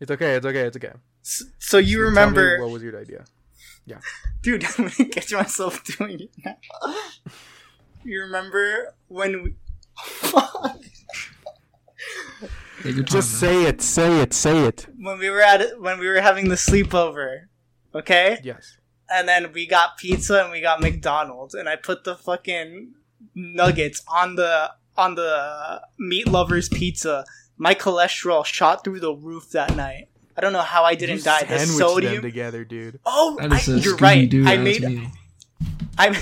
It's okay. It's okay. It's okay. S- So you Tell me remember, what was your idea? Yeah, dude? I'm gonna catch myself doing it now. You remember when we? Take your time, Just say it. Say it. Say it. when we were at it, when we were having the sleepover, Okay? Yes. And then we got pizza and we got McDonald's and I put the fucking nuggets on the on the meat lovers pizza. My cholesterol shot through the roof that night. I don't know how I didn't You die. The sandwiched sodium. them together, dude. Oh, That I, a you're right. I made meal. I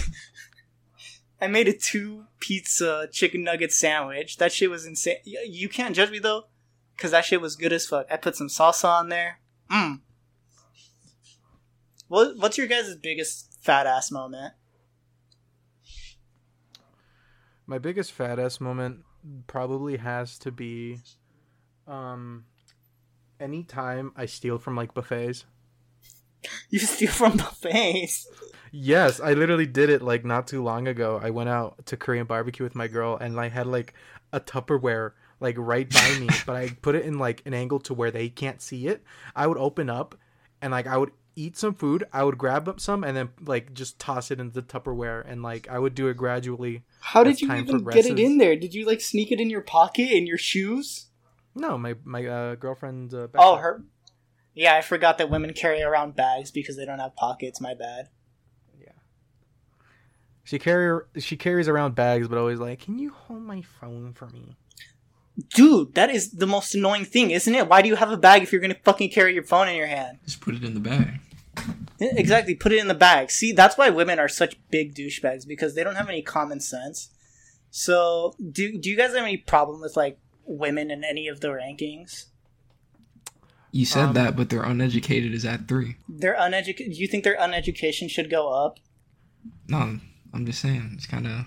I made a two pizza chicken nugget sandwich. That shit was insane. You can't judge me though, cause that shit was good as fuck. I put some salsa on there. Mmm. What What's your guys' biggest fat ass moment? My biggest fat ass moment probably has to be um anytime I steal from like buffets. You steal from buffets. Yes, I literally did it like not too long ago. I went out to Korean barbecue with my girl and I had like a Tupperware like right by me, but I put it in like an angle to where they can't see it. I would open up and like I would eat some food, I would grab up some and then like just toss it into the Tupperware and like I would do it gradually. How did you time even get it in there? Did you like sneak it in your pocket in your shoes? No, my my uh, girlfriend's uh, Oh, her. Yeah, I forgot that women carry around bags because they don't have pockets. My bad. Yeah. She carry she carries around bags, but always like, "Can you hold my phone for me?" Dude, that is the most annoying thing, isn't it? Why do you have a bag if you're gonna fucking carry your phone in your hand? Just put it in the bag. Exactly, put it in the bag. See, that's why women are such big douchebags because they don't have any common sense. So, do do you guys have any problem with like women in any of the rankings? You said Um, that, but they're uneducated is at three. Their uneducated. Do you think their uneducation should go up? No, I'm just saying it's kind of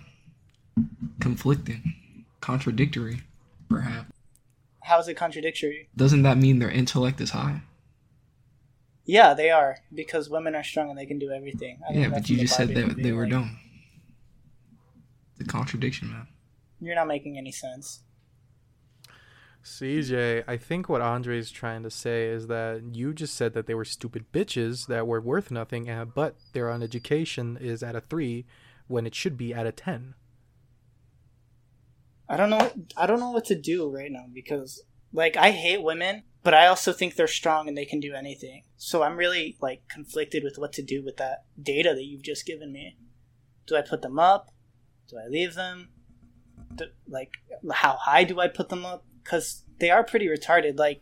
conflicting, contradictory, perhaps. How is it contradictory? Doesn't that mean their intellect is high? Yeah, they are because women are strong and they can do everything. I Yeah, but you just said that movie, they were like, dumb. The contradiction, man. You're not making any sense. CJ, I think what Andre's trying to say is that you just said that they were stupid bitches that were worth nothing, but their uneducation is at a three when it should be at a ten. I don't know. I don't know what to do right now because, like, I hate women, but I also think they're strong and they can do anything. So I'm really like conflicted with what to do with that data that you've just given me. Do I put them up? Do I leave them? Do, like, how high do I put them up? Because they are pretty retarded. Like,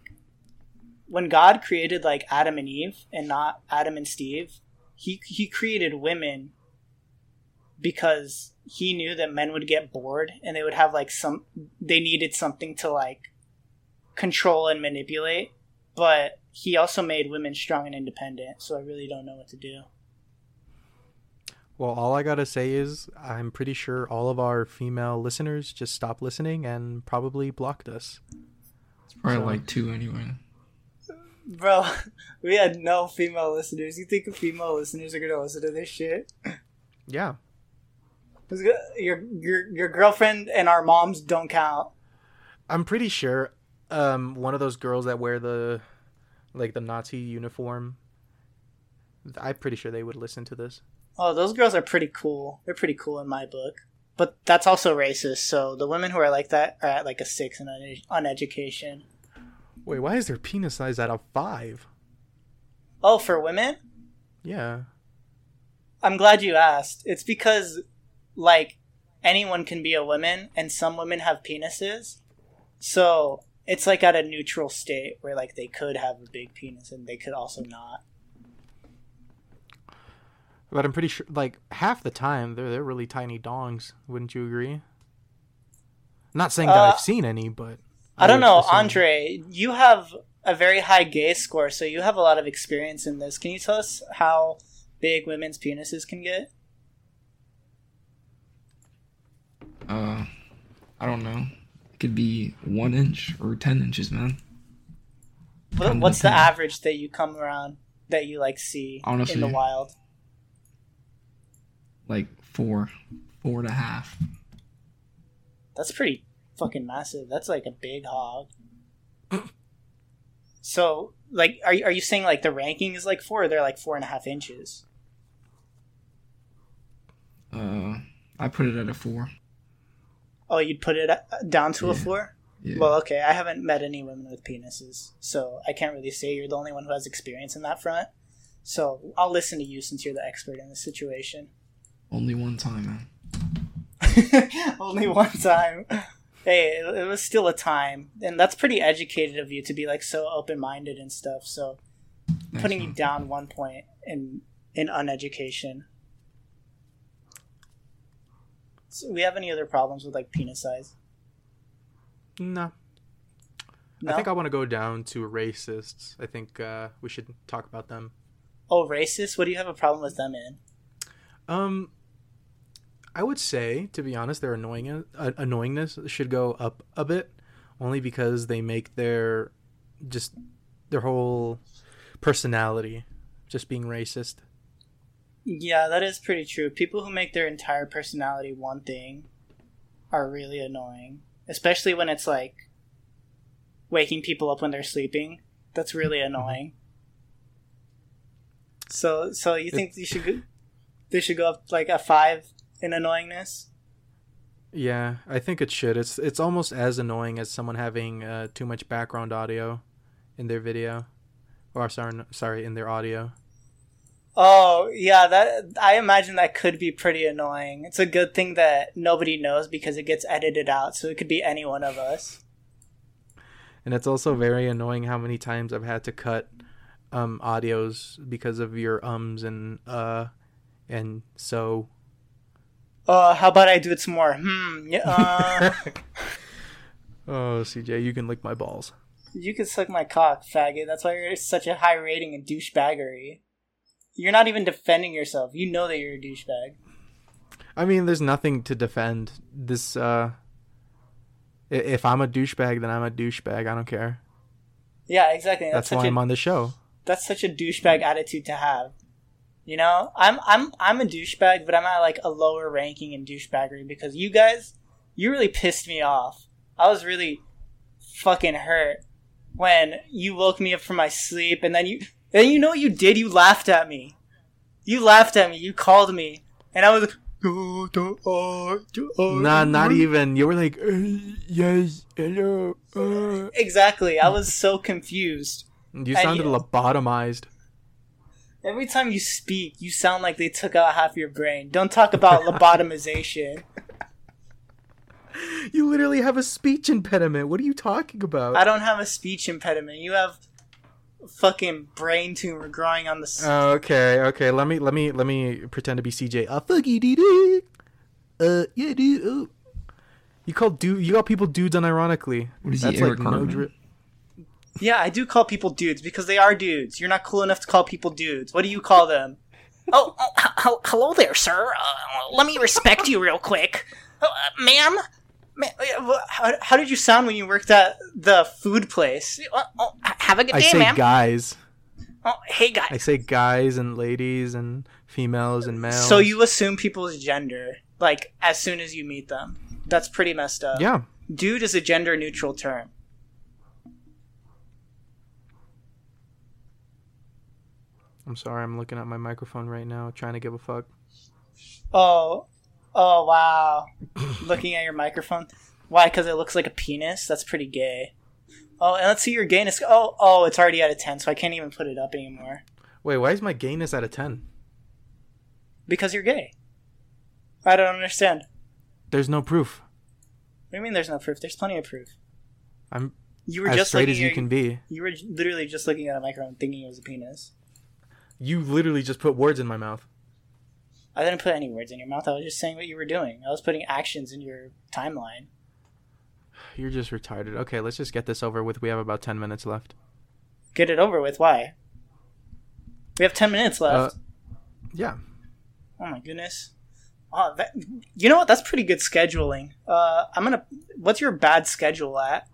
when God created like Adam and Eve and not Adam and Steve, he he created women because he knew that men would get bored and they would have like some they needed something to like control and manipulate but he also made women strong and independent so i really don't know what to do Well, all I gotta say is I'm pretty sure all of our female listeners just stopped listening and probably blocked us. It's probably So- like two anyway. bro we had no female listeners you think female listeners are gonna listen to this shit Yeah. It's your your your girlfriend and our moms don't count I'm pretty sure um one of those girls that wear the like the Nazi uniform I'm pretty sure they would listen to this. oh those girls are pretty cool they're pretty cool in my book but that's also racist so the women who are like that are at like a six in une- on education Wait, why is their penis size at a 5? oh for women Yeah. I'm glad you asked. It's because, like, anyone can be a woman, and some women have penises. So it's like at a neutral state where, like, they could have a big penis and they could also not. But I'm pretty sure like half the time they're they're really tiny dongs, wouldn't you agree? Not saying that Uh, I've seen any, but I don't know, assume- Andre. You have a very high gay score, so you have a lot of experience in this. Can you tell us how big women's penises can get? Uh, I don't know. It could be one inch or ten inches, man. What, what's the average that you come around that you like see in the wild? Like four, four and a half. That's pretty fucking massive. That's like a big hog. so, like, are you, are you saying like the ranking is like four? Or they're like four and a half inches. Uh, I put it at a four. Oh, you'd put it uh, down to a Yeah. four? Yeah. Well, okay. I haven't met any women with penises, so I can't really say you're the only one who has experience in that front. So I'll listen to you since you're the expert in this situation. Only one time, man. Only one time. Hey, it, it was still a time, and that's pretty educated of you to be like so open minded and stuff. So Nice, putting you down one point in in uneducation. So we have any other problems with like penis size? No. No. I think I want to go down to racists. I think uh, we should talk about them. oh, racist. What do you have a problem with them in? Um, I would say, to be honest, their annoying uh, annoyingness should go up a bit, only because they make their just their whole personality just being racist. Yeah, that is pretty true. People who make their entire personality one thing are really annoying, especially when it's like waking people up when they're sleeping. That's really annoying. So, so you think you should go, they should go up like a five in annoyingness? Yeah, I think it should. It's it's almost as annoying as someone having uh, too much background audio in their video, or sorry, sorry, in their audio. Oh yeah, that I imagine that could be pretty annoying. It's a good thing that nobody knows because it gets edited out, so it could be any one of us. And it's also very annoying how many times I've had to cut um, audios because of your ums and uh and so. Uh, how about I do it some more? Hmm. Yeah. Uh, oh, CJ, you can lick my balls. you can suck my cock, faggot. That's why you're such a high rating in douchebaggery. You're not even defending yourself. You know that you're a douchebag. I mean, there's nothing to defend. This, uh, if I'm a douchebag, then I'm a douchebag. I don't care. Yeah, exactly. That's, That's, why I'm on the show. that's such a douchebag attitude to have. You know, I'm I'm I'm a douchebag, but I'm at like a lower ranking in douchebaggery because you guys, you really pissed me off. I was really fucking hurt when you woke me up from my sleep, and then you then you know what you did? You laughed at me. You laughed at me. You called me, and I was like. "Oh, oh, oh, Nah, not even. You were like, uh, yes, hello. Uh. Exactly. I was so confused. You sounded you- lobotomized. Every time you speak, you sound like they took out half your brain. Don't talk about lobotomization. You literally have a speech impediment. What are you talking about? I don't have a speech impediment. You have fucking brain tumor growing on the. S- Oh, okay, okay. Let me let me let me pretend to be CJ. Uh, fuck you, dude. Uh, yeah, dude. Oh. You call dude. You call people dudes unironically. What is he, That's Eric like no Cartman? drip. yeah, I do call people dudes because they are dudes. You're not cool enough to call people dudes. What do you call them? oh, oh h- h- hello there, sir. Uh, let me respect you real quick, uh, ma'am. Ma- uh, how, how did you sound when you worked at the food place? Uh, oh, have a good I day, say ma'am. guys. Oh, hey, guys. I say guys and ladies and females and males. So you assume people's gender like as soon as you meet them. That's pretty messed up. Yeah. Dude is a gender neutral term. I'm sorry. I'm looking at my microphone right now, trying to give a fuck. Oh, oh wow! Looking at your microphone. Why? Because it looks like a penis. That's pretty gay. Oh, and let's see your gayness. Oh, oh, it's already at a ten, so I can't even put it up anymore Wait, why is my gayness at a ten? because you're gay. I don't understand. There's no proof. What do you mean? There's no proof. There's plenty of proof. I'm You were as just straight as you at, can be. You were literally just looking at a microphone, thinking it was a penis. You literally just put words in my mouth. I didn't put any words in your mouth. I was just saying what you were doing. I was putting actions in your timeline. You're just retarded. Okay, let's just get this over with. We have about 10 minutes left. Get it over with. Why? We have ten minutes left. Uh, yeah. oh my goodness. Oh, that, you know what? That's pretty good scheduling. Uh, I'm gonna. What's your bad schedule at?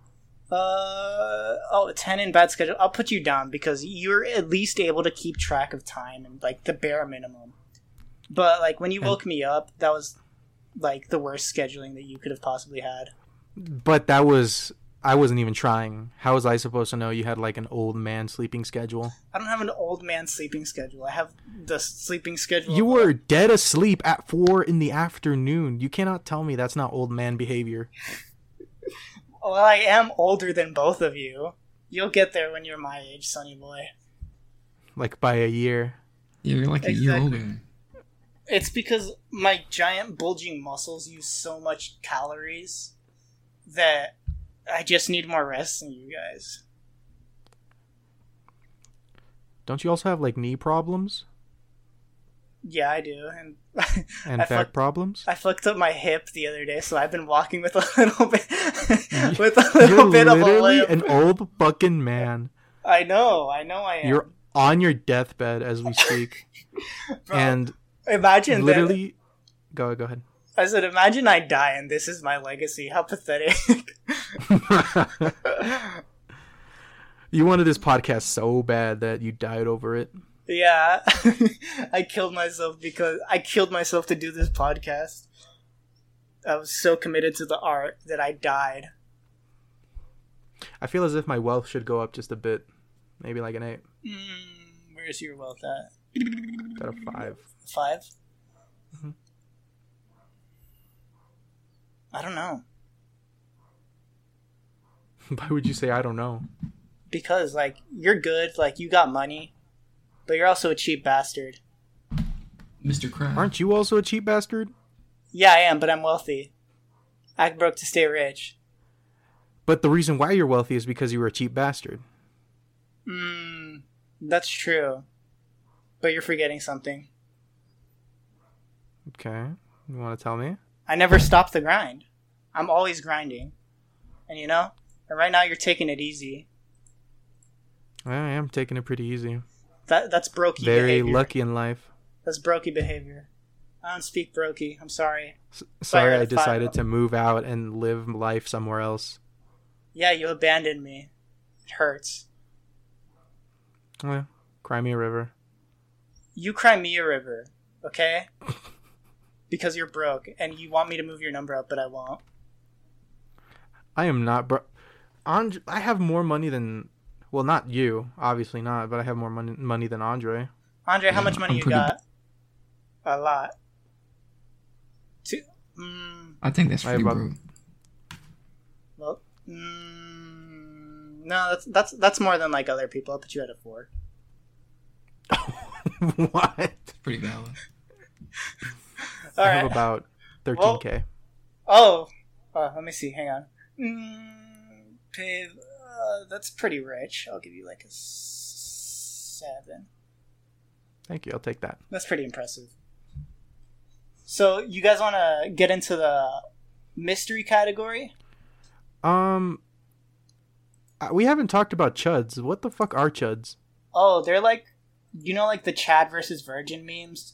Uh, oh, 10 in bad schedule. I'll put you down because you're at least able to keep track of time and like the bare minimum. But like when you And- woke me up, that was like the worst scheduling that you could have possibly had. But that was. I wasn't even trying. How was I supposed to know you had like an old man sleeping schedule? I don't have an old man sleeping schedule. I have the sleeping schedule. You were dead asleep at 4 in the afternoon. You cannot tell me that's not old man behavior. Well, I am older than both of you. You'll get there when you're my age, sonny boy. Like by a year. Yeah, you're like a year older. It's because my giant bulging muscles use so much calories that I just need more rest than you guys. Don't you also have like knee problems Yeah, I do, and and I back fuck- problems? I fucked up my hip the other day, so I've been walking with a little bit, with a little You're bit of a limp. an old fucking man. I know, I know, I am. You're on your deathbed as we speak, and imagine literally. literally, go go ahead. I said, imagine I die and this is my legacy. How pathetic. you wanted this podcast so bad that you died over it. yeah, I killed myself because I killed myself to do this podcast. I was so committed to the art that I died. I feel as if my wealth should go up just a bit, maybe like an eight. Mm, where's your wealth at? Got a five. 5 Mhm. I don't know Why would you say I don't know? because like you're good, like you got money, but you're also a cheap bastard. Mr. Crab. Aren't you also a cheap bastard? Yeah, I am, but I'm wealthy. Act broke to stay rich. But the reason why you're wealthy is because you were a cheap bastard. Mm, that's true. But you're forgetting something. Okay, you want to tell me? I never stop the grind. I'm always grinding. And you know, and right now you're taking it easy. I am taking it pretty easy. That that's brokey Very behavior. lucky in life. That's brokey behavior. I don't speak brokey. I'm sorry. S- sorry, I decided to move out and live life somewhere else. Yeah, you abandoned me. It hurts. Well, cry me a river. You cry me a river, okay? because you're broke and you want me to move your number up, but I won't. I am not bro. And- I have more money than, well, not you, obviously not, but I have more money money than Andre. Andre, how Yeah, much money I'm you pretty- got? A lot. Two. Mm, I think that's I pretty about- broke. well, mm, no, that's that's that's more than like other people. I'll put you at a four. what? It's pretty valid. All I right. have about 13k. Oh, uh, let me see. Hang on. Mm, pay, uh, that's pretty rich. I'll give you like a seven. Thank you. I'll take that. That's pretty impressive. So, you guys want to get into the mystery category? Um, uh, we haven't talked about chuds. What the fuck are chuds? Oh, they're like, you know, like the Chad versus Virgin memes.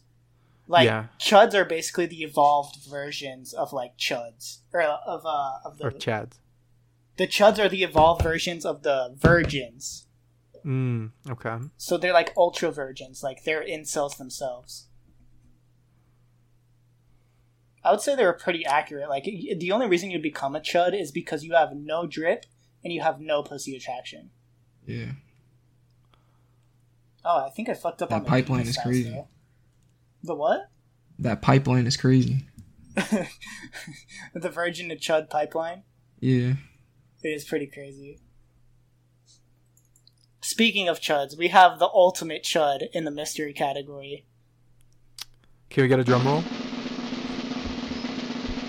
Like Yeah. chuds are basically the evolved versions of like chuds, or of uh of the Or chads? the chuds are the evolved versions of the virgins. Mm, okay. So they're like ultra virgins, like they're incels themselves. I would say they were pretty accurate. Like the only reason you become a chud is because you have no drip and you have no pussy attraction. Yeah. Oh, I think I fucked up That on the pipeline is crazy. though. The what? That pipeline is crazy. the virgin to chud pipeline. Yeah. It is pretty crazy. Speaking of chuds, we have the ultimate chud in the mystery category. Can we get a drum roll?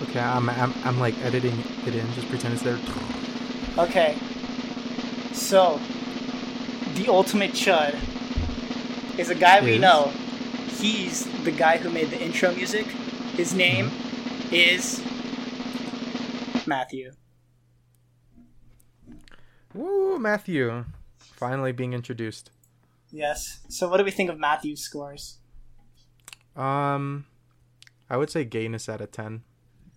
Okay, I'm, I'm, I'm like editing it in. Just pretend it's there. Okay. So, the ultimate chud is a guy we Is? know. He's the guy who made the intro music. His name is Matthew. Woo, Matthew. Finally being introduced. Yes. So, what do we think of Matthew's scores? Um, I would say gayness out of 10.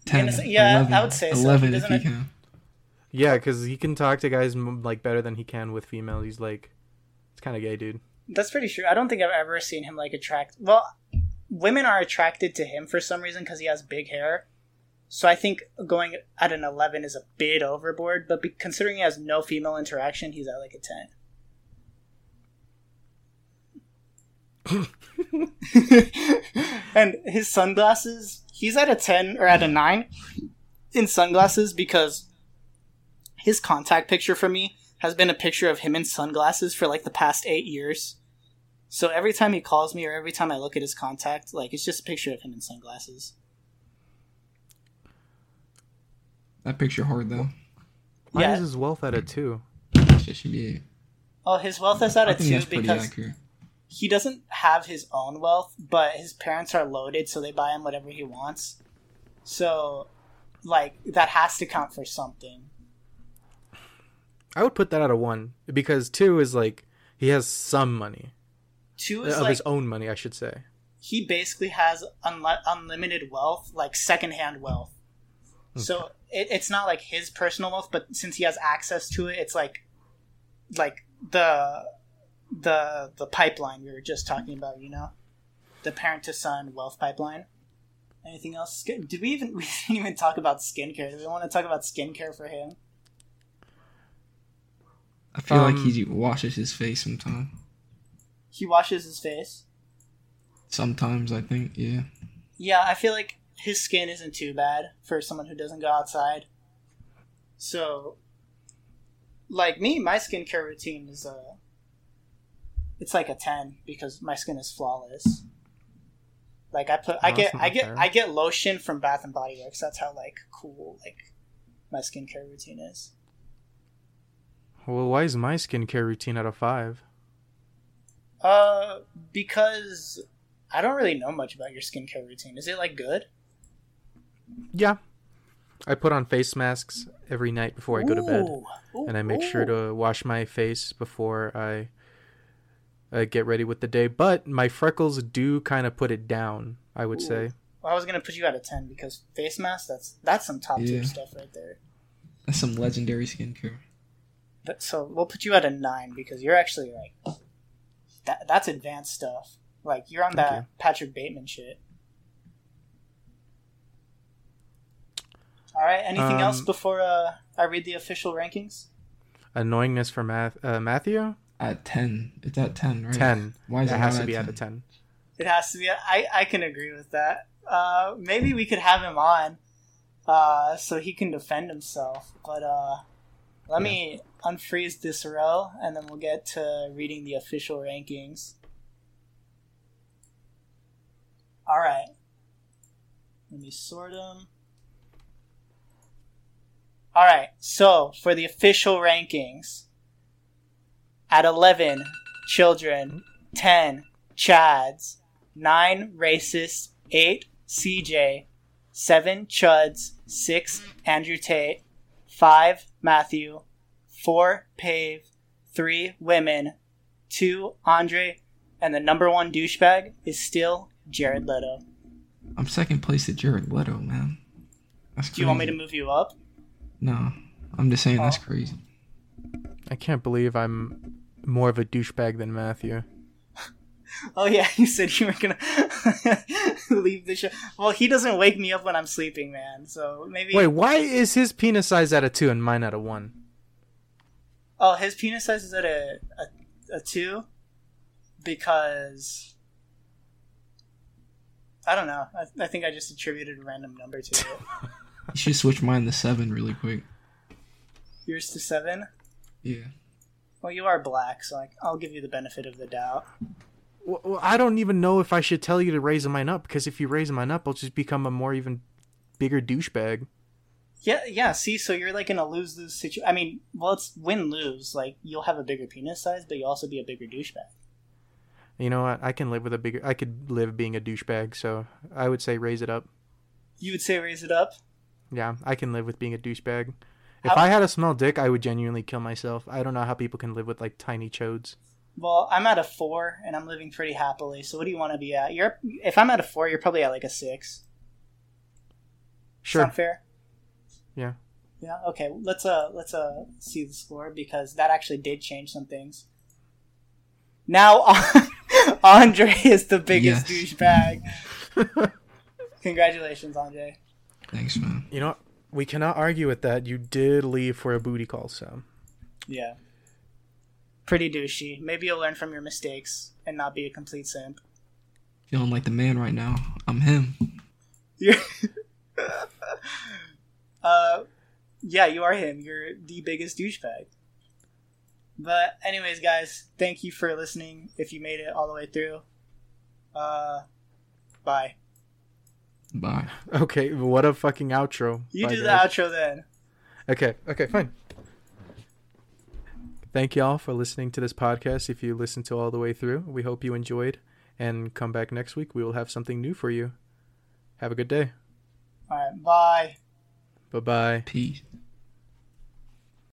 10. gonna say- yeah, I would say so. 11 if Doesn't you it- can. Yeah, because he can talk to guys like better than he can with females. He's like, it's kind of gay, dude. That's pretty true. I don't think I've ever seen him like attract. Well, women are attracted to him for some reason because he has big hair. So I think going at an 11 is a bit overboard, but be- considering he has no female interaction, he's at like a 10. and his sunglasses, he's at a 10 or at a 9 in sunglasses because his contact picture for me has been a picture of him in sunglasses for like the past eight years. So every time he calls me or every time I look at his contact, like it's just a picture of him in sunglasses. That picture hard though. Why Yeah. is his wealth at a two? That should be it. Oh, his wealth is at I a think two because accurate. he doesn't have his own wealth, but his parents are loaded, so they buy him whatever he wants. So, like that has to count for something. I would put that at a one because two is like he has some money Two is of like his own money, I should say. he basically has unli- unlimited wealth, like secondhand wealth. So it, it's not like his personal wealth, but since he has access to it, it's like like the the the pipeline we were just talking about. You know, the parent to son wealth pipeline. Anything else? Skin- Did we even we didn't even talk about skincare? Do we want to talk about skincare for him? I feel like Um, he washes his face sometimes. He washes his face. Sometimes I think, yeah. Yeah, I feel like his skin isn't too bad for someone who doesn't go outside. So, like me, my skincare routine is uh it's like a ten because my skin is flawless. Like I put, I Oh, get, I get, fair. I get lotion from Bath and Body Works. That's how like cool like my skincare routine is. Well, why is my skincare routine out of five? Uh, because I don't really know much about your skincare routine. Is it like good? Yeah. I put on face masks every night before I go to bed. Ooh, ooh, and I make sure to wash my face before I uh, get ready with the day. But my freckles do kind of put it down. I would Ooh. say. Well, I was gonna put you out of ten because face mask. That's that's some top tier stuff right there. That's some legendary skincare. But, so we'll put you at a nine because you're actually like that. That's advanced stuff. Like you're on Thank that you. Patrick Bateman shit. All right. Anything else Um, before uh, I read the official rankings? Annoyingness for Math- uh, Matthew? At 10. It's at 10, right? 10. Why is it it has to be 10? at a 10. It has to be. I I can agree with that. Uh, maybe we could have him on, uh, so he can defend himself. But uh, let me unfreeze this row, and then we'll get to reading the official rankings. All right. Let me sort them. All right. So for the official rankings, at eleven, children. Ten, Chads. Nine, racist. Eight, CJ. Seven, Chuds. Six, Andrew Tate. Five, Matthew. Four, Pave. Three, women. Two, Andre. And the number one douchebag is still Jared Leto. I'm second place at Jared Leto, man. That's crazy. Do you want me to move you up? No. I'm just saying that's Oh. crazy. I can't believe I'm more of a douchebag than Matthew. Oh yeah, you said you were gonna leave the show. Well, he doesn't wake me up when I'm sleeping, man. So maybe. Wait, why is his penis size at a 2 and mine at a 1? Oh, his penis size is at a a, a two because I don't know. I, I think I just attributed a random number to it. You should switch mine to 7 really quick. Yours to seven. Yeah. Well, you are black, so I, I'll give you the benefit of the doubt. Well, well, I don't even know if I should tell you to raise mine up because if you raise mine up, I'll just become a more even bigger douchebag. Yeah, yeah. See, so you're like in a lose lose situation. I mean, well, it's win lose. Like you'll have a bigger penis size, but you'll also be a bigger douchebag. You know what? I can live with a bigger. I could live being a douchebag, so I would say raise it up. You would say raise it up. Yeah, I can live with being a douchebag. If How- I had a small dick, I would genuinely kill myself. I don't know how people can live with like tiny chodes. Well, I'm at a four, and I'm living pretty happily. So what do you want to be at? You're if I'm at a four, you're probably at like a six. Sure. Sound fair? Yeah. Yeah. Okay. Let's uh let's uh see the score because that actually did change some things. Now Andre is the biggest Yes. douchebag. Congratulations, Andre. Thanks, man. You know, what? we cannot argue with that. You did leave for a booty call, so Yeah. Pretty douchey. Maybe you'll learn from your mistakes and not be a complete simp. Feeling like the man right now. I'm him. You're uh yeah, you are him. You're the biggest douchebag. But anyways, guys, thank you for listening. If you made it all the way through, uh, bye. Bye. Okay, what a fucking outro. You Bye, do the outro then. Okay, okay, fine. Thank y'all for listening to this podcast. If you listened to all the way through, we hope you enjoyed. And come back next week. We will have something new for you. Have a good day. All right, bye. Bye bye. Peace.